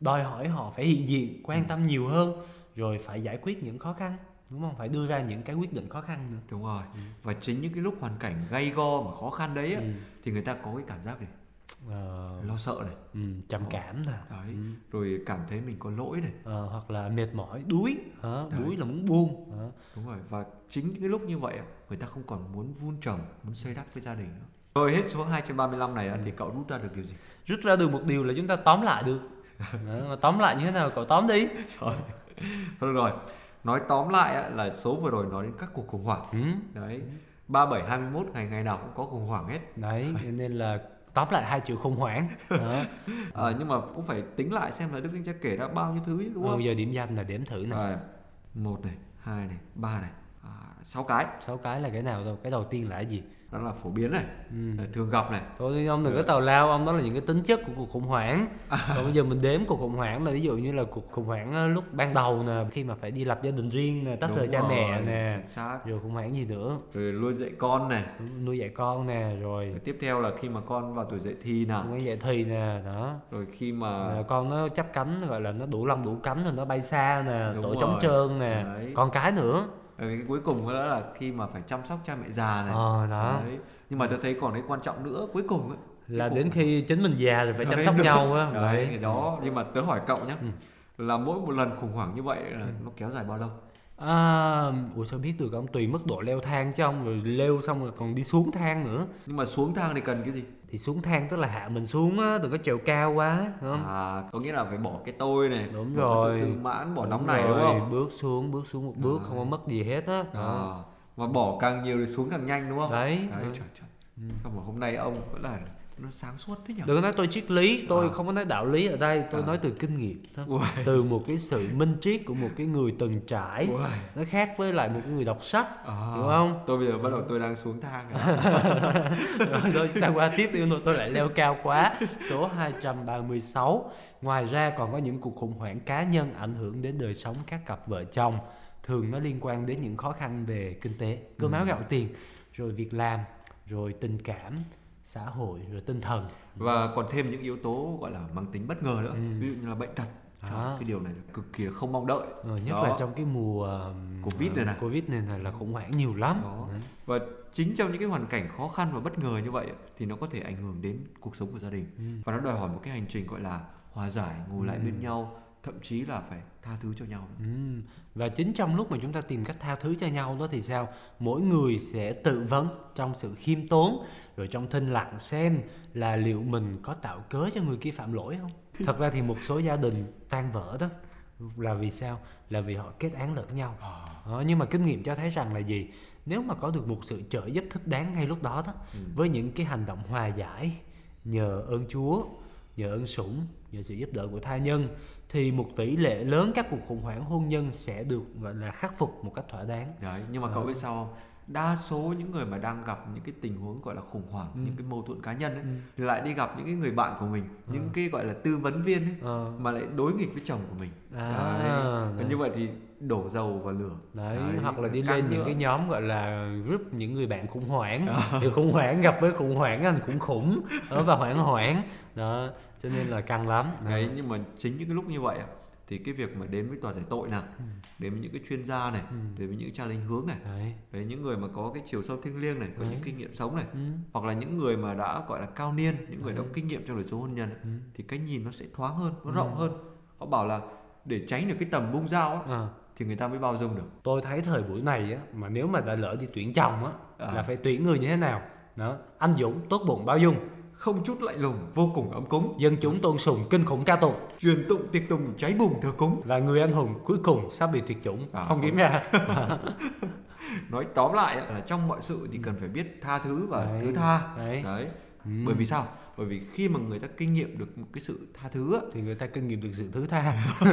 Đòi hỏi họ phải hiện diện quan tâm nhiều hơn rồi phải giải quyết những khó khăn đúng không? Phải đưa ra những cái quyết định khó khăn nữa. Đúng rồi. Và chính những cái lúc hoàn cảnh gay go mà khó khăn đấy á, Ừ. thì người ta có cái cảm giác này Ờ, lo sợ này ừ, trầm cảm nè đấy Ừ. rồi cảm thấy mình có lỗi này Ờ, hoặc là mệt mỏi đuối hả? Đấy. đuối là muốn buông hả? đúng rồi và chính những cái lúc như vậy người ta không còn muốn vun trồng muốn xây đắp với gia đình nữa rồi hết số 235 này á, thì cậu rút ra được điều gì rút ra được một điều là chúng ta tóm lại được Đó, mà tóm lại như thế nào cậu tóm đi Trời. Thôi được rồi nói tóm lại là số vừa rồi nói đến các cuộc khủng hoảng ừ. đấy 37 21 ngày ngày nào cũng có khủng hoảng hết đấy nên là tóm lại hai chữ khủng hoảng. Đó. à, nhưng mà cũng phải tính lại xem là Đức Thánh Cha kể ra bao nhiêu thứ đúng Ờ, không? bây giờ điểm danh là đếm thử nè. À, một này hai này ba này sáu cái. Sáu cái là cái nào đâu cái đầu tiên là cái gì? Đó là phổ biến này. Ừ. à, thường gặp này. Thôi ông đừng có tào lao. Ông đó là những cái tính chất của cuộc khủng hoảng. Còn bây giờ mình đếm cuộc khủng hoảng là ví dụ như là cuộc khủng hoảng ờ, lúc ban đầu nè khi mà phải đi lập gia đình riêng nè tách rời cha mẹ rồi, nè rồi khủng hoảng gì nữa? Rồi nuôi dạy con này. Nuôi dạy con nè rồi rồi tiếp theo là khi mà con vào tuổi dậy thì khủng hoảng dạy thì nè đó. Rồi khi mà Rồi con nó chắp cánh gọi là nó đủ lông đủ cánh rồi nó bay xa nè Đúng tổ rồi. trống trơn nè Đấy. con cái nữa rồi cái cuối cùng đó là khi mà phải chăm sóc cha mẹ già này. Ờ đó. Đấy. nhưng mà tôi thấy còn cái quan trọng nữa cuối cùng ấy, là đến cuộc- khi chính mình già rồi phải chăm Đấy, sóc đúng. nhau á. Đấy cái đó. Nhưng mà tớ hỏi cậu nhé Ừ. là mỗi một lần khủng hoảng như vậy là nó kéo dài bao lâu? À, ủa sao biết được ông? Tùy mức độ leo thang chứ ông. Rồi leo xong rồi còn đi xuống thang nữa. Nhưng mà xuống thang thì cần cái gì thì xuống thang tức là hạ mình xuống á đừng có trèo cao quá đúng không? À có nghĩa là phải bỏ cái tôi này Đúng bỏ cái rồi. sự tự mãn bỏ Đúng nóng này đúng không? bước xuống bước xuống một bước không có mất gì hết á. À, mà bỏ càng nhiều thì xuống càng nhanh đúng không? Đấy đấy ừ. trời trời. Không mà hôm nay ông vẫn là nó sáng suốt thế nhỉ? Đừng nói tôi triết lý tôi À. không có nói đạo lý ở đây tôi À. nói từ kinh nghiệm từ một cái sự minh triết của một cái người từng trải Ui. nó khác với lại một cái người đọc sách À, Hiểu không? tôi bây giờ bắt đầu tôi đang xuống thang rồi. Rồi chúng ta qua tiếp đi tôi lại leo cao quá. Số 236 ngoài ra còn có những cuộc khủng hoảng cá nhân ảnh hưởng đến đời sống các cặp vợ chồng. Thường nó liên quan đến những khó khăn về kinh tế cơm áo gạo tiền rồi việc làm rồi tình cảm xã hội rồi tinh thần và còn thêm những yếu tố gọi là mang tính bất ngờ nữa Ừ. ví dụ như là bệnh tật Trời, Đó. cái điều này là cực kỳ không mong đợi Ờ, nhất Đó. là trong cái mùa um, Covid này này. Covid này là khủng hoảng nhiều lắm. Đó. Đấy. và chính trong những cái hoàn cảnh khó khăn và bất ngờ như vậy thì nó có thể ảnh hưởng đến cuộc sống của gia đình Ừ. và nó đòi hỏi một cái hành trình gọi là hòa giải ngồi lại bên nhau thậm chí là phải tha thứ cho nhau Ừ. Và chính trong lúc mà chúng ta tìm cách tha thứ cho nhau đó thì sao? Mỗi người sẽ tự vấn trong sự khiêm tốn rồi trong thinh lặng xem là liệu mình có tạo cớ cho người kia phạm lỗi không? Thật ra thì một số gia đình tan vỡ đó là vì sao? Là vì họ kết án lẫn nhau. Đó, nhưng mà kinh nghiệm cho thấy rằng là gì? Nếu mà có được một sự trợ giúp thích đáng ngay lúc đó đó với những cái hành động hòa giải nhờ ơn Chúa, nhờ ơn sủng, nhờ sự giúp đỡ của tha nhân thì một tỷ lệ lớn các cuộc khủng hoảng hôn nhân sẽ được gọi là khắc phục một cách thỏa đáng. đấy nhưng mà cậu biết sao không? đa số những người mà đang gặp những cái tình huống gọi là khủng hoảng Ừ. những cái mâu thuẫn cá nhân ấy, thì lại đi gặp những cái người bạn của mình những cái gọi là tư vấn viên ấy Ờ, mà lại đối nghịch với chồng của mình À, đấy. Đấy. như vậy thì đổ dầu vào lửa đấy, Đấy, hoặc là đi lên những nữa. cái nhóm gọi là group những người bạn khủng hoảng thì khủng hoảng gặp với khủng hoảng anh cũng khủng đó và hoảng hoảng đó cho nên là căng lắm đấy nhưng mà chính những cái lúc như vậy thì cái việc mà đến với tòa giải tội nào đến với những cái chuyên gia này Ừ. đến với những cha linh hướng này đấy đấy những người mà có cái chiều sâu thiêng liêng này có Đấy. những kinh nghiệm sống này ừ. hoặc là những người mà đã gọi là cao niên những người đã Đấy. có kinh nghiệm trong đời sống hôn nhân Ừ. thì cái nhìn nó sẽ thoáng hơn nó Ừ. rộng hơn họ bảo là để tránh được cái tầm bung dao á, À, thì người ta mới bao dung được tôi thấy thời buổi này á mà nếu mà đã lỡ đi tuyển chồng á À. là phải tuyển người như thế nào đó anh dũng tốt bụng bao dung không chút lạnh lùng vô cùng ấm cúng. Dân chúng tôn sùng kinh khủng ca tụng. Truyền tụng tiệc tùng cháy bùng thờ cúng. Và người anh hùng cuối cùng sắp bị tuyệt chủng. À, không kiếm ra nói tóm lại là trong mọi sự thì cần phải biết tha thứ và Đấy. thứ tha. Đấy. đấy. Ừ. bởi vì sao? Bởi vì khi mà người ta kinh nghiệm được một cái sự tha thứ thì người ta kinh nghiệm được sự thứ tha.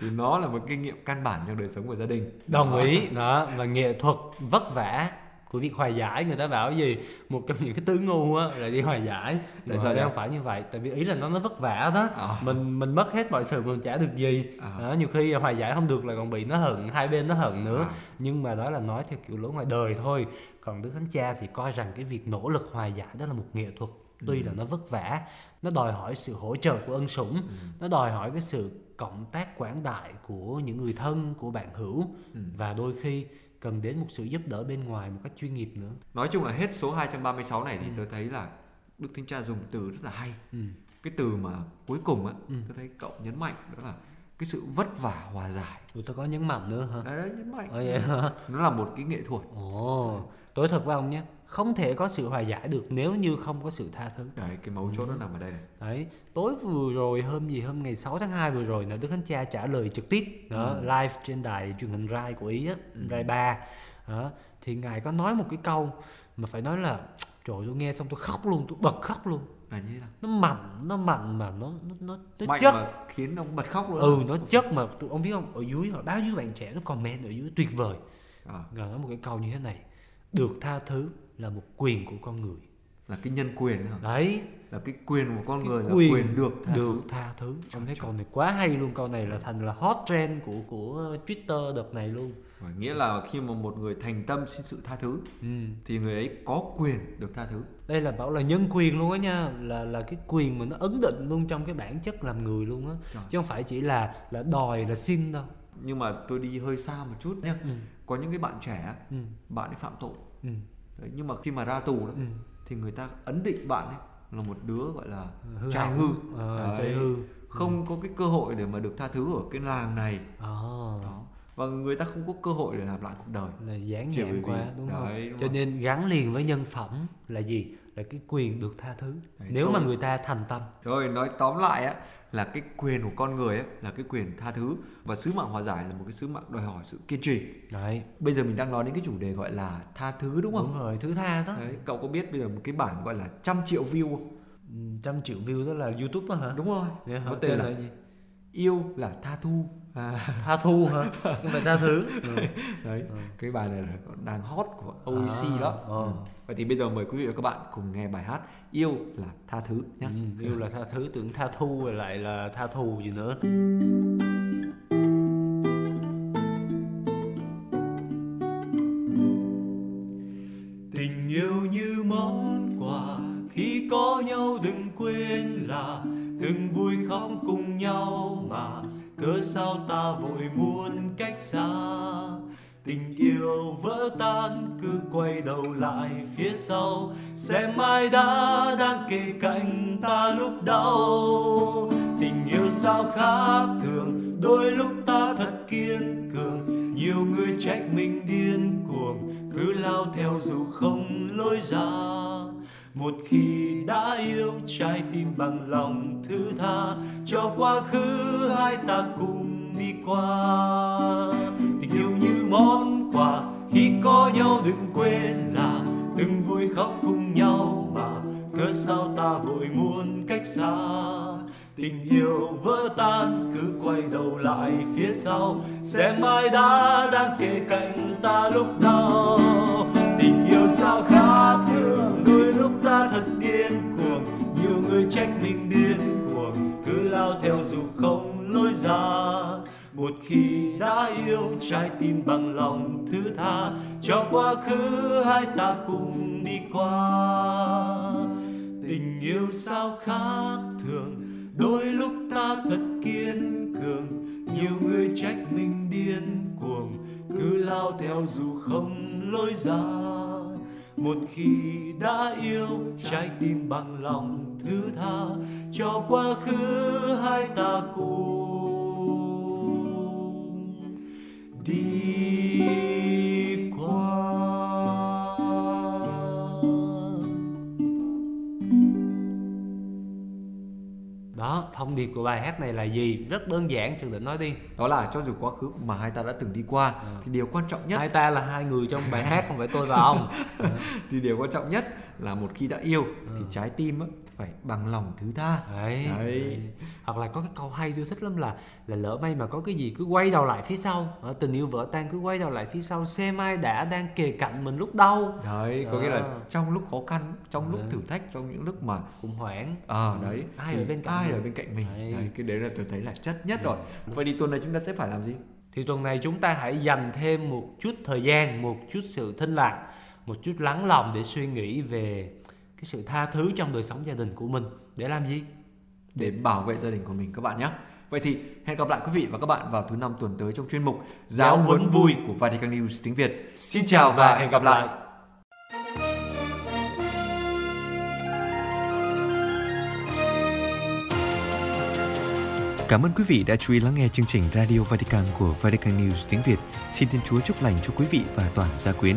Thì nó là một kinh nghiệm căn bản trong đời sống của gia đình. Đồng Đó. ý. Đó và nghệ thuật vất vả của việc hòa giải người ta bảo gì một trong những cái tứ ngu á là đi hòa giải tại sao không phải như vậy tại vì ý là nó nó vất vả đó à. mình mình mất hết mọi sự mình chả được gì à. đó, nhiều khi hòa giải không được là còn bị nó hận hai bên nó hận nữa à. nhưng mà đó là nói theo kiểu lối ngoài đời thôi còn đức thánh cha thì coi rằng cái việc nỗ lực hòa giải đó là một nghệ thuật tuy ừ. là nó vất vả nó đòi hỏi sự hỗ trợ của ân sủng ừ. nó đòi hỏi cái sự cộng tác quảng đại của những người thân của bạn hữu ừ. và đôi khi cần đến một sự giúp đỡ bên ngoài một cách chuyên nghiệp nữa. Nói chung là hết số 236 này thì ừ. tôi thấy là đức thánh cha dùng từ rất là hay. Ừ. cái từ mà cuối cùng á ừ. tôi thấy cậu nhấn mạnh đó là cái sự vất vả hòa giải. Ừ, tôi có nhấn mạnh nữa hả? Đấy, đấy nhấn mạnh. Vậy nó là một cái nghệ thuật. Ồ tôi thật với ông nhé không thể có sự hòa giải được nếu như không có sự tha thứ. Đấy cái mấu chốt ừ. nó nằm ở đây này. Đấy tối vừa rồi hôm gì hôm ngày 6 tháng 2 vừa rồi là đức thánh cha trả lời trực tiếp. Đó ừ. live trên đài truyền hình rai của ý á ừ. rai ba. Đó thì ngài có nói một cái câu mà phải nói là trời tôi nghe xong tôi khóc luôn tôi bật khóc luôn. Là như nào? Nó mặn nó mặn mà nó nó nó, nó Mạnh chất. mà khiến ông bật khóc luôn ừ nó chất mà ông biết không? Ở dưới họ bao nhiêu bạn trẻ nó comment ở dưới tuyệt vời. À. ngài nói một cái câu như thế này được tha thứ là một quyền của con người là cái nhân quyền hả? đấy là cái quyền của con cái người quyền là quyền được tha được thứ. tha thứ ông thấy câu này quá hay luôn câu này là thành là hot trend của của twitter đợt này luôn nghĩa là khi mà một người thành tâm xin sự tha thứ ừ. thì người ấy có quyền được tha thứ đây là bảo là nhân quyền luôn á nha là là cái quyền mà nó ấn định luôn trong cái bản chất làm người luôn á chứ không phải chỉ là là đòi là xin đâu nhưng mà tôi đi hơi xa một chút nhé ừ. có những cái bạn trẻ ừ. bạn ấy phạm tội ừ. Đấy, nhưng mà khi mà ra tù đó ừ. thì người ta ấn định bạn ấy là một đứa gọi là hư trai hư à, trai hư không ừ. có cái cơ hội để mà được tha thứ ở cái làng này à. đó và người ta không có cơ hội để làm lại cuộc đời là dán nhãn quá đúng Đấy, không đúng cho rồi. nên gắn liền với nhân phẩm là gì là cái quyền được tha thứ Đấy, nếu thôi. mà người ta thành tâm rồi nói tóm lại á là cái quyền của con người ấy là cái quyền tha thứ. Và sứ mạng hòa giải là một cái sứ mạng đòi hỏi sự kiên trì. Đấy. Bây giờ mình đang nói đến cái chủ đề gọi là tha thứ đúng không? Đúng rồi thứ tha đó. Đấy, cậu có biết bây giờ một cái bản gọi là trăm triệu view không? Ừ, trăm triệu view đó là youtube đó hả? Đúng rồi. Đấy có tên, tên là, là gì? Yêu là tha thu à. tha thu hả không phải tha thứ ừ. đấy ừ. cái bài này là đang hot của OEC à, đó ừ. vậy thì bây giờ mời quý vị và các bạn cùng nghe bài hát yêu là tha thứ nhé ừ, yêu là tha thứ tưởng tha thu rồi lại là tha thù gì nữa cớ sao ta vội muốn cách xa? Tình yêu vỡ tan, cứ quay đầu lại phía sau. Xem ai đã đang kề cạnh ta lúc đau. Tình yêu sao khác thường, đôi lúc ta một khi đã yêu, trái tim bằng lòng thứ tha. Cho quá khứ hai ta cùng đi qua. Tình yêu như món quà, khi có nhau đừng quên là từng vui khóc cùng nhau mà. Cớ sao ta vội muốn cách xa? Tình yêu vỡ tan, cứ quay đầu lại phía sau. Xem mai đã đang kề cạnh ta lúc đau tình sao khác thường, đôi lúc ta thật điên cuồng nhiều người trách mình điên cuồng, cứ lao theo dù không lối ra. Một khi đã yêu, trái tim bằng lòng thứ tha. Cho quá khứ, hai ta cùng đi qua. Tình yêu sao khác thường, đôi lúc ta thật kiên cường. Nhiều người trách mình điên cuồng, cứ lao theo dù không lối ra một khi đã yêu, trái tim bằng lòng thứ tha, cho quá khứ hai ta cùng đi. Thông điệp của bài hát này là gì rất đơn giản trường định nói đi đó là cho dù quá khứ mà hai ta đã từng đi qua à. thì điều quan trọng nhất hai ta là hai người trong bài hát không phải tôi và ông thì điều quan trọng nhất là một khi đã yêu à. thì trái tim phải bằng lòng thứ tha đấy, Đấy. đấy. hoặc là có cái câu hay tôi thích lắm là là lỡ may mà có cái gì cứ quay đầu lại phía sau Ờ, tình yêu vỡ tan cứ quay đầu lại phía sau xem ai đã đang kề cạnh mình lúc đau đấy có nghĩa là trong lúc khó khăn trong lúc Đấy. thử thách trong những lúc mà khủng hoảng à đấy Ai ở bên cạnh ai mình. ở bên cạnh mình Đấy. đấy. cái đấy là tôi thấy là chất nhất rồi vậy thì tuần này chúng ta sẽ phải làm gì thì tuần này chúng ta hãy dành thêm một chút thời gian một chút sự thinh lặng một chút lắng lòng để suy nghĩ về cái sự tha thứ trong đời sống gia đình của mình để làm gì? Để bảo vệ gia đình của mình các bạn nhé. Vậy thì hẹn gặp lại quý vị và các bạn vào thứ năm tuần tới trong chuyên mục giáo huấn vui của Vatican News tiếng Việt. Xin chào và hẹn gặp lại. Cảm ơn quý vị đã chú ý lắng nghe chương trình Radio Vatican của Vatican News tiếng Việt. Xin Thiên Chúa chúc lành cho quý vị và toàn gia quyến.